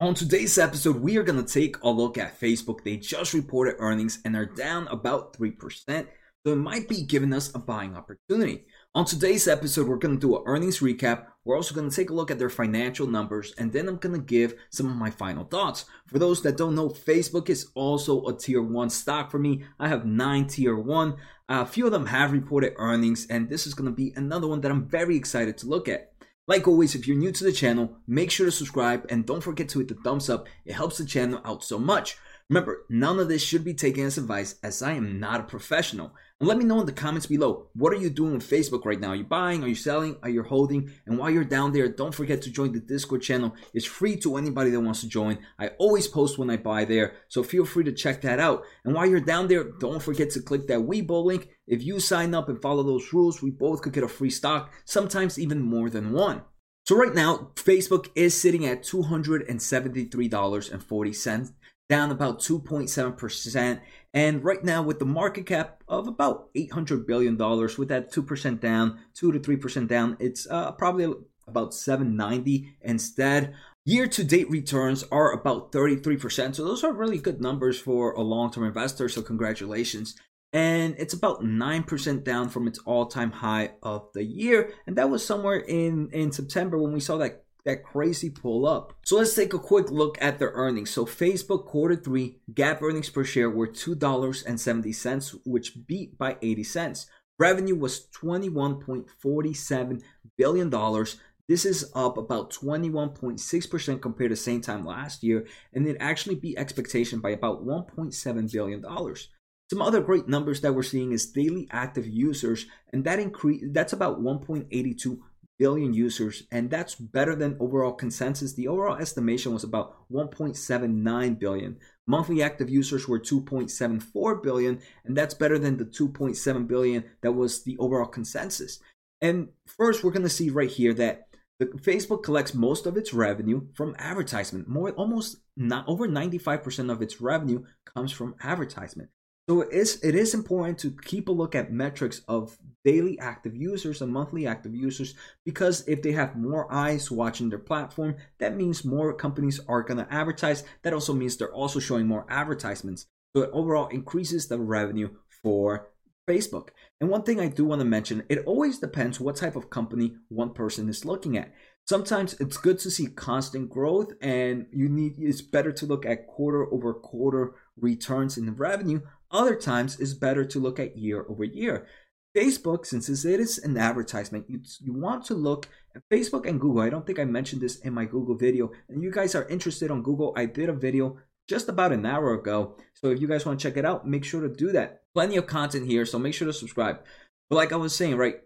On today's episode, we are going to take a look at Facebook. They just reported earnings and are down about 3%, so it might be giving us a buying opportunity. On today's episode, we're going to do an earnings recap. We're also going to take a look at their financial numbers, and then I'm going to give some of my final thoughts. For those that don't know, Facebook is also a tier 1 stock for me. I have 9 tier 1. A few of them have reported earnings, and this is going to be another one that I'm very excited to look at. Like always, if you're new to the channel, make sure to subscribe and don't forget to hit the thumbs up. It helps the channel out so much. Remember, none of this should be taken as advice as I am not a professional. And let me know in the comments below, what are you doing with Facebook right now? Are you buying? Are you selling? Are you holding? And while you're down there, don't forget to join the Discord channel. It's free to anybody that wants to join. I always post when I buy there, so feel free to check that out. And while you're down there, don't forget to click that Webull link. If you sign up and follow those rules, we both could get a free stock, sometimes even more than one. So right now, Facebook is sitting at $273.40, down about 2.7%. And right now, with the market cap of about $800 billion, with that 2% down, 2 to 3% down, it's uh, probably about 790 instead. Year to date returns are about 33%. So those are really good numbers for a long term investor. So congratulations and it's about 9% down from its all-time high of the year and that was somewhere in in September when we saw that that crazy pull up. So let's take a quick look at their earnings. So Facebook quarter 3 GAAP earnings per share were $2.70 which beat by 80 cents. Revenue was 21.47 billion dollars. This is up about 21.6% compared to same time last year and it actually beat expectation by about 1.7 billion dollars. Some other great numbers that we're seeing is daily active users, and that increase that's about 1.82 billion users, and that's better than overall consensus. The overall estimation was about 1.79 billion. Monthly active users were 2.74 billion, and that's better than the 2.7 billion that was the overall consensus. And first, we're going to see right here that the, Facebook collects most of its revenue from advertisement. More, almost not over 95% of its revenue comes from advertisement. So it is, it is important to keep a look at metrics of daily active users and monthly active users because if they have more eyes watching their platform, that means more companies are going to advertise. That also means they're also showing more advertisements. So it overall increases the revenue for Facebook. And one thing I do want to mention, it always depends what type of company one person is looking at. Sometimes it's good to see constant growth and you need it's better to look at quarter over quarter returns in the revenue other times, it's better to look at year over year. Facebook, since it is an advertisement, you, you want to look at Facebook and Google. I don't think I mentioned this in my Google video. And you guys are interested on Google, I did a video just about an hour ago. So if you guys want to check it out, make sure to do that. Plenty of content here, so make sure to subscribe. But like I was saying, right,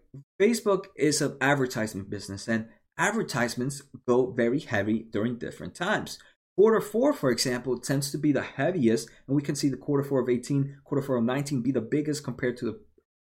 Facebook is an advertisement business and advertisements go very heavy during different times. Quarter four, for example, tends to be the heaviest, and we can see the quarter four of 18, quarter four of 19 be the biggest compared to the,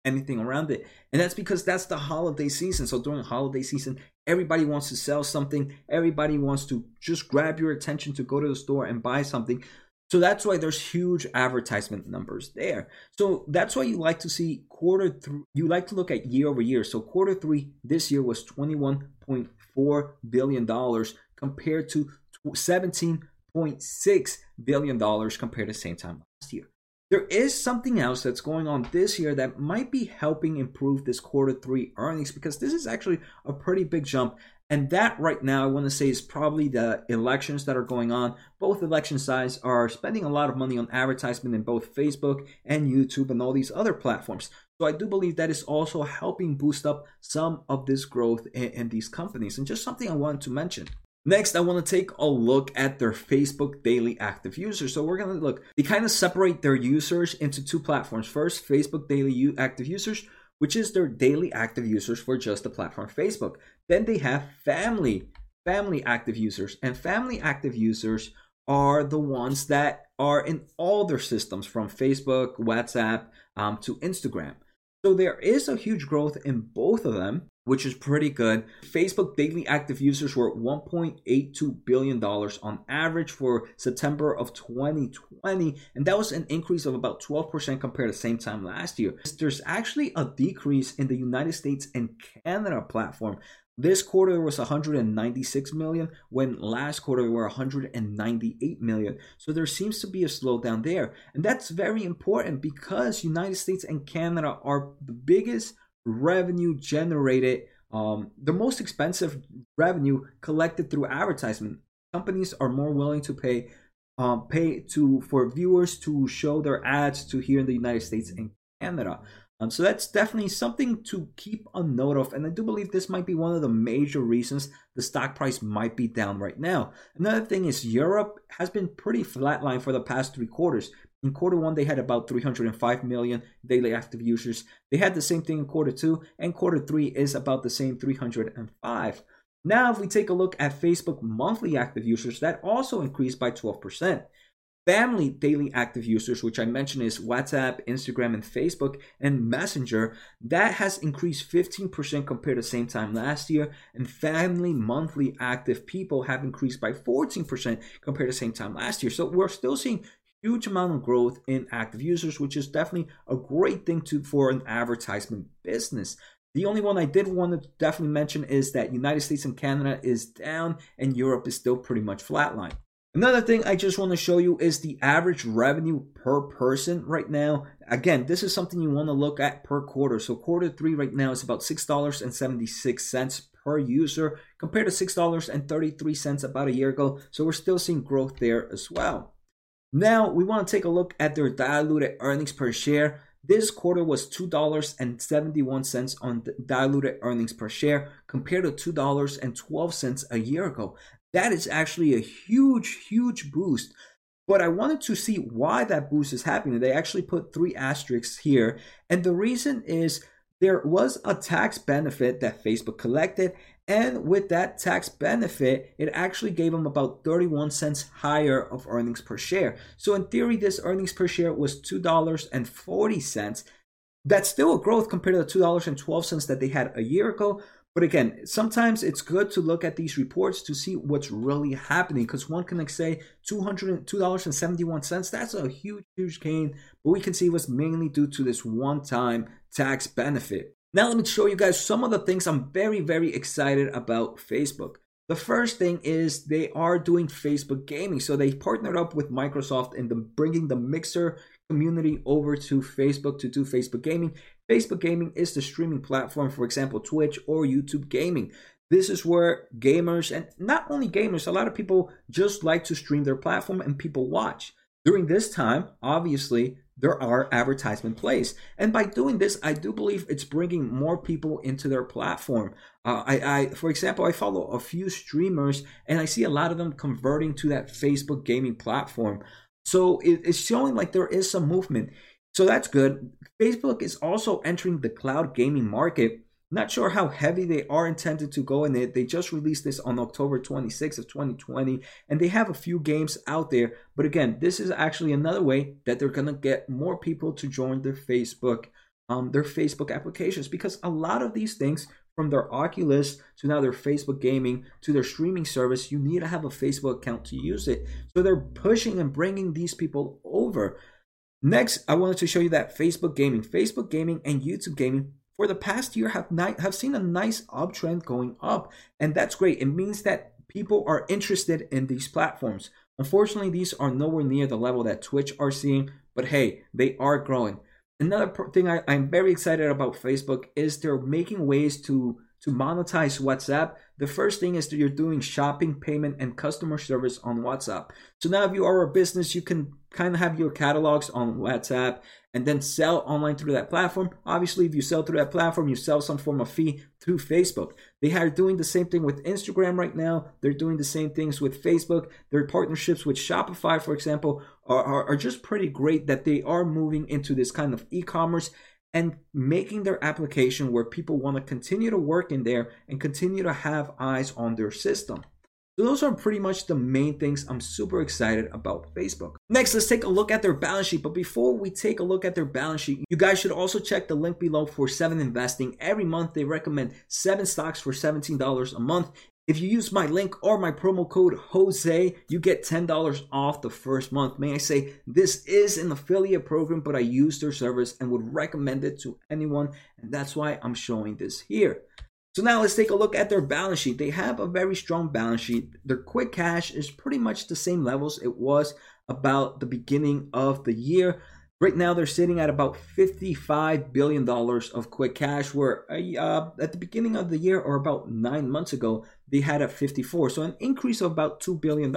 anything around it. And that's because that's the holiday season. So during holiday season, everybody wants to sell something, everybody wants to just grab your attention to go to the store and buy something. So that's why there's huge advertisement numbers there. So that's why you like to see quarter three, you like to look at year over year. So quarter three this year was $21.4 billion compared to $17.6 billion compared to same time last year. There is something else that's going on this year that might be helping improve this quarter three earnings because this is actually a pretty big jump. And that right now, I want to say, is probably the elections that are going on. Both election sides are spending a lot of money on advertisement in both Facebook and YouTube and all these other platforms. So I do believe that is also helping boost up some of this growth in, in these companies. And just something I wanted to mention. Next, I want to take a look at their Facebook daily active users. So we're going to look, they kind of separate their users into two platforms. First, Facebook daily active users, which is their daily active users for just the platform Facebook. Then they have family, family active users. And family active users are the ones that are in all their systems from Facebook, WhatsApp um, to Instagram. So there is a huge growth in both of them which is pretty good. Facebook daily active users were $1.82 billion on average for September of 2020, and that was an increase of about 12% compared to the same time last year. There's actually a decrease in the United States and Canada platform. This quarter was 196 million, when last quarter we were 198 million. So there seems to be a slowdown there. And that's very important because United States and Canada are the biggest revenue generated, um, the most expensive revenue collected through advertisement. Companies are more willing to pay um, pay to for viewers to show their ads to here in the United States and Canada. Um, so that's definitely something to keep a note of, and I do believe this might be one of the major reasons the stock price might be down right now. Another thing is Europe has been pretty flatline for the past three quarters. In quarter one, they had about 305 million daily active users. They had the same thing in quarter two, and quarter three is about the same 305. Now, if we take a look at Facebook monthly active users, that also increased by 12% family daily active users, which I mentioned is WhatsApp, Instagram, and Facebook, and Messenger, that has increased 15% compared to the same time last year. And family monthly active people have increased by 14% compared to the same time last year. So we're still seeing huge amount of growth in active users, which is definitely a great thing to for an advertisement business. The only one I did want to definitely mention is that United States and Canada is down and Europe is still pretty much flatline. Another thing I just want to show you is the average revenue per person right now. Again, this is something you want to look at per quarter. So quarter three right now is about $6.76 per user compared to $6.33 about a year ago. So we're still seeing growth there as well. Now we want to take a look at their diluted earnings per share. This quarter was $2.71 on diluted earnings per share compared to $2.12 a year ago. That is actually a huge, huge boost. But I wanted to see why that boost is happening. They actually put three asterisks here. And the reason is there was a tax benefit that Facebook collected. And with that tax benefit, it actually gave them about 31 cents higher of earnings per share. So in theory, this earnings per share was $2.40. That's still a growth compared to the $2.12 that they had a year ago. But again, sometimes it's good to look at these reports to see what's really happening because one can like say $202.71. That's a huge, huge gain. But we can see it was mainly due to this one time tax benefit. Now, let me show you guys some of the things I'm very, very excited about Facebook. The first thing is they are doing Facebook gaming. So they partnered up with Microsoft the bringing the Mixer community over to Facebook to do Facebook gaming. Facebook gaming is the streaming platform, for example, Twitch or YouTube gaming. This is where gamers, and not only gamers, a lot of people just like to stream their platform and people watch. During this time, obviously, there are advertisement plays. And by doing this, I do believe it's bringing more people into their platform. Uh, I, I, for example, I follow a few streamers and I see a lot of them converting to that Facebook gaming platform. So it, it's showing like there is some movement. So that's good. Facebook is also entering the cloud gaming market. Not sure how heavy they are intended to go in it. They just released this on October 26th of 2020, and they have a few games out there. But again, this is actually another way that they're gonna get more people to join their Facebook, um, their Facebook applications, because a lot of these things, from their Oculus to now their Facebook gaming to their streaming service, you need to have a Facebook account to use it. So they're pushing and bringing these people over. Next, I wanted to show you that Facebook gaming, Facebook gaming, and YouTube gaming for the past year have have seen a nice uptrend going up, and that's great. It means that people are interested in these platforms. Unfortunately, these are nowhere near the level that Twitch are seeing, but hey, they are growing. Another thing I, I'm very excited about Facebook is they're making ways to to monetize WhatsApp, the first thing is that you're doing shopping, payment, and customer service on WhatsApp. So now, if you are a business, you can kind of have your catalogs on WhatsApp and then sell online through that platform. Obviously, if you sell through that platform, you sell some form of fee through Facebook. They are doing the same thing with Instagram right now. They're doing the same things with Facebook. Their partnerships with Shopify, for example, are, are, are just pretty great that they are moving into this kind of e commerce and making their application where people want to continue to work in there and continue to have eyes on their system. So those are pretty much the main things I'm super excited about Facebook. Next, let's take a look at their balance sheet. But before we take a look at their balance sheet, you guys should also check the link below for 7 Investing. Every month they recommend 7 stocks for $17 a month. If you use my link or my promo code Jose, you get $10 off the first month. May I say, this is an affiliate program, but I use their service and would recommend it to anyone. And that's why I'm showing this here. So now let's take a look at their balance sheet. They have a very strong balance sheet. Their quick cash is pretty much the same levels it was about the beginning of the year. Right now, they're sitting at about $55 billion of quick cash, where uh, at the beginning of the year or about nine months ago, they had at 54. So an increase of about $2 billion.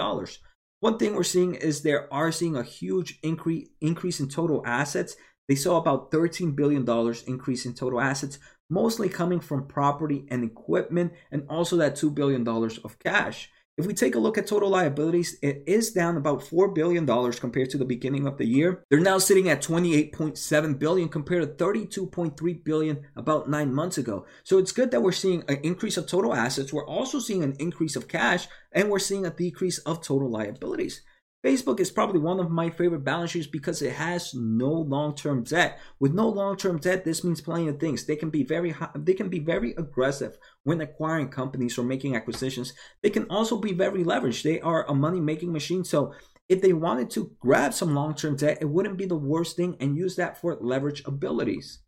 One thing we're seeing is they are seeing a huge increase increase in total assets. They saw about $13 billion increase in total assets, mostly coming from property and equipment, and also that $2 billion of cash. If we take a look at total liabilities, it is down about $4 billion compared to the beginning of the year. They're now sitting at 28.7 billion compared to 32.3 billion about nine months ago. So it's good that we're seeing an increase of total assets. We're also seeing an increase of cash and we're seeing a decrease of total liabilities. Facebook is probably one of my favorite balance sheets because it has no long-term debt. With no long-term debt, this means plenty of things. They can be very they can be very aggressive when acquiring companies or making acquisitions. They can also be very leveraged. They are a money-making machine. So if they wanted to grab some long-term debt, it wouldn't be the worst thing and use that for leverage abilities.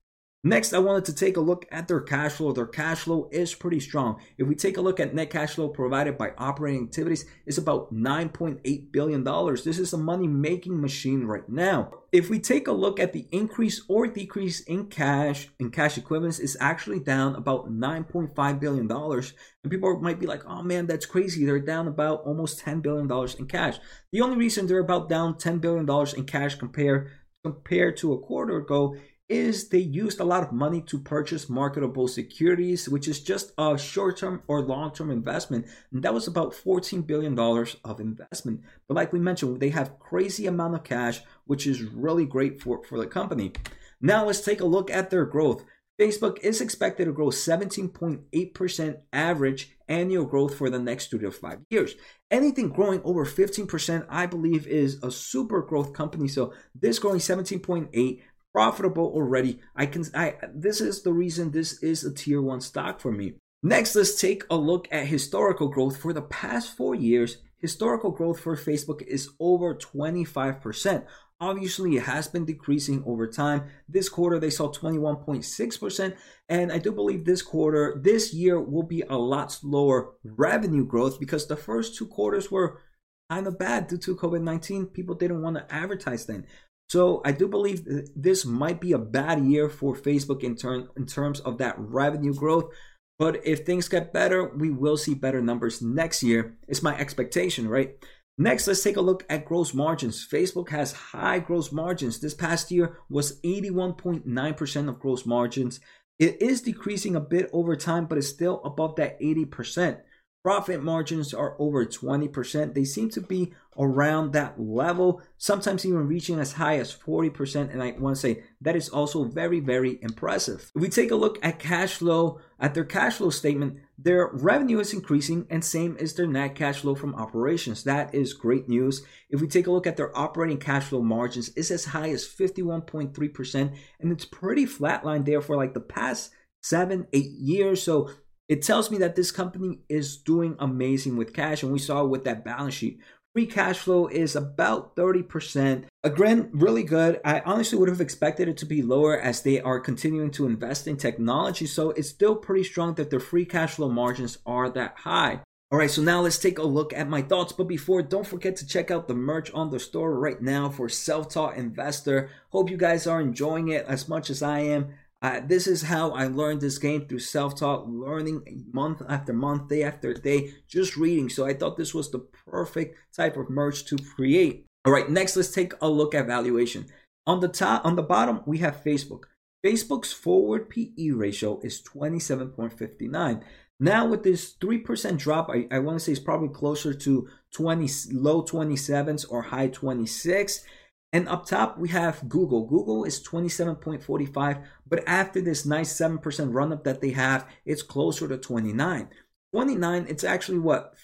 Next, I wanted to take a look at their cash flow. Their cash flow is pretty strong. If we take a look at net cash flow provided by operating activities, it's about $9.8 billion. This is a money making machine right now. If we take a look at the increase or decrease in cash and cash equivalents, it's actually down about $9.5 billion. And people might be like, oh man, that's crazy. They're down about almost $10 billion in cash. The only reason they're about down $10 billion in cash compared compared to a quarter ago is they used a lot of money to purchase marketable securities, which is just a short term or long term investment. And that was about $14 billion of investment. But like we mentioned, they have crazy amount of cash, which is really great for, for the company. Now let's take a look at their growth. Facebook is expected to grow 17.8% average annual growth for the next two to five years. Anything growing over 15%, I believe, is a super growth company. So this growing 17.8 profitable already. I can I this is the reason this is a tier 1 stock for me. Next, let's take a look at historical growth for the past 4 years. Historical growth for Facebook is over 25%. Obviously, it has been decreasing over time. This quarter, they saw 21.6%. And I do believe this quarter, this year, will be a lot slower revenue growth because the first two quarters were kind of bad due to COVID 19. People didn't want to advertise then. So I do believe this might be a bad year for Facebook in turn in terms of that revenue growth. But if things get better, we will see better numbers next year. It's my expectation, right? Next, let's take a look at gross margins. Facebook has high gross margins. This past year was 81.9% of gross margins. It is decreasing a bit over time, but it's still above that 80%. Profit margins are over 20%. They seem to be around that level, sometimes even reaching as high as 40%. And I want to say that is also very, very impressive. If we take a look at cash flow, at their cash flow statement, their revenue is increasing and same is their net cash flow from operations. That is great news. If we take a look at their operating cash flow margins, it's as high as 51.3%, and it's pretty flatline there for like the past seven, eight years. So it tells me that this company is doing amazing with cash, and we saw with that balance sheet. Free cash flow is about 30%. Again, really good. I honestly would have expected it to be lower as they are continuing to invest in technology. So it's still pretty strong that their free cash flow margins are that high. All right, so now let's take a look at my thoughts. But before, don't forget to check out the merch on the store right now for Self Taught Investor. Hope you guys are enjoying it as much as I am. Uh, this is how I learned this game through self taught learning month after month, day after day, just reading. So I thought this was the perfect type of merch to create. All right, next let's take a look at valuation. On the top, on the bottom, we have Facebook. Facebook's forward PE ratio is 27.59. Now with this 3% drop, I, I want to say it's probably closer to 20 low 27s or high 26. And up top, we have Google. Google is 27.45, but after this nice 7% run up that they have, it's closer to 29. 29, it's actually what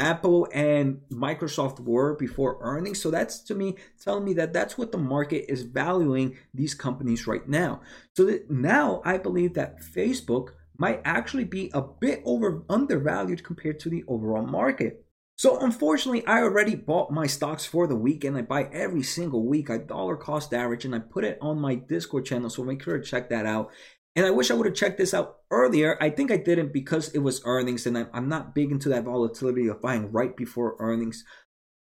Apple and Microsoft were before earnings. So that's to me telling me that that's what the market is valuing these companies right now. So that now I believe that Facebook might actually be a bit over undervalued compared to the overall market. So unfortunately, I already bought my stocks for the week and I buy every single week. I dollar cost average and I put it on my Discord channel. So make sure to check that out. And I wish I would have checked this out earlier. I think I didn't because it was earnings, and I'm not big into that volatility of buying right before earnings.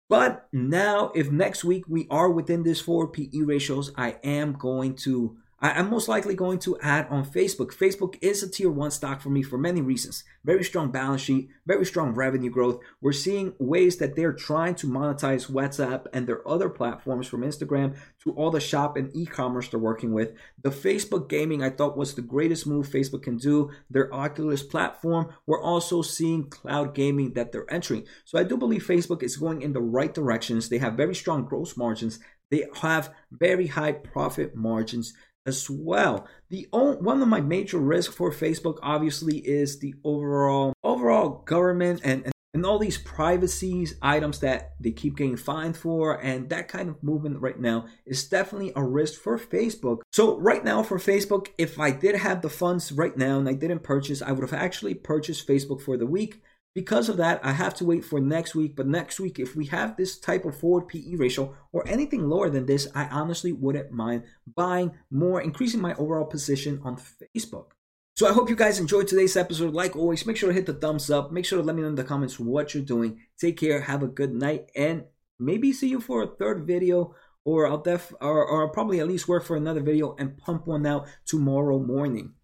But now, if next week we are within this 4 PE ratios, I am going to I, am most likely going to add on Facebook. Facebook is a tier one stock for me for many reasons. Very strong balance sheet, very strong revenue growth. We're seeing ways that they're trying to monetize WhatsApp and their other platforms from Instagram to all the shop and e-commerce they're working with. The Facebook gaming I thought was the greatest move Facebook can do. Their Oculus platform. We're also seeing cloud gaming that they're entering. So I do believe Facebook is going in the right directions. They have very strong gross margins. They have very high profit margins as well. The one of my major risks for Facebook obviously is the overall overall government and, and and all these privacy items that they keep getting fined for and that kind of movement right now is definitely a risk for facebook so right now for facebook if i did have the funds right now and i didn't purchase i would have actually purchased facebook for the week because of that, I have to wait for next week. But next week, if we have this type of forward PE ratio or anything lower than this, I honestly wouldn't mind buying more, increasing my overall position on Facebook. So I hope you guys enjoyed today's episode. Like always, make sure to hit the thumbs up. Make sure to let me know in the comments what you're doing. Take care, have a good night, and maybe see you for a third video or I'll def or, or I'll probably at least work for another video and pump one out tomorrow morning.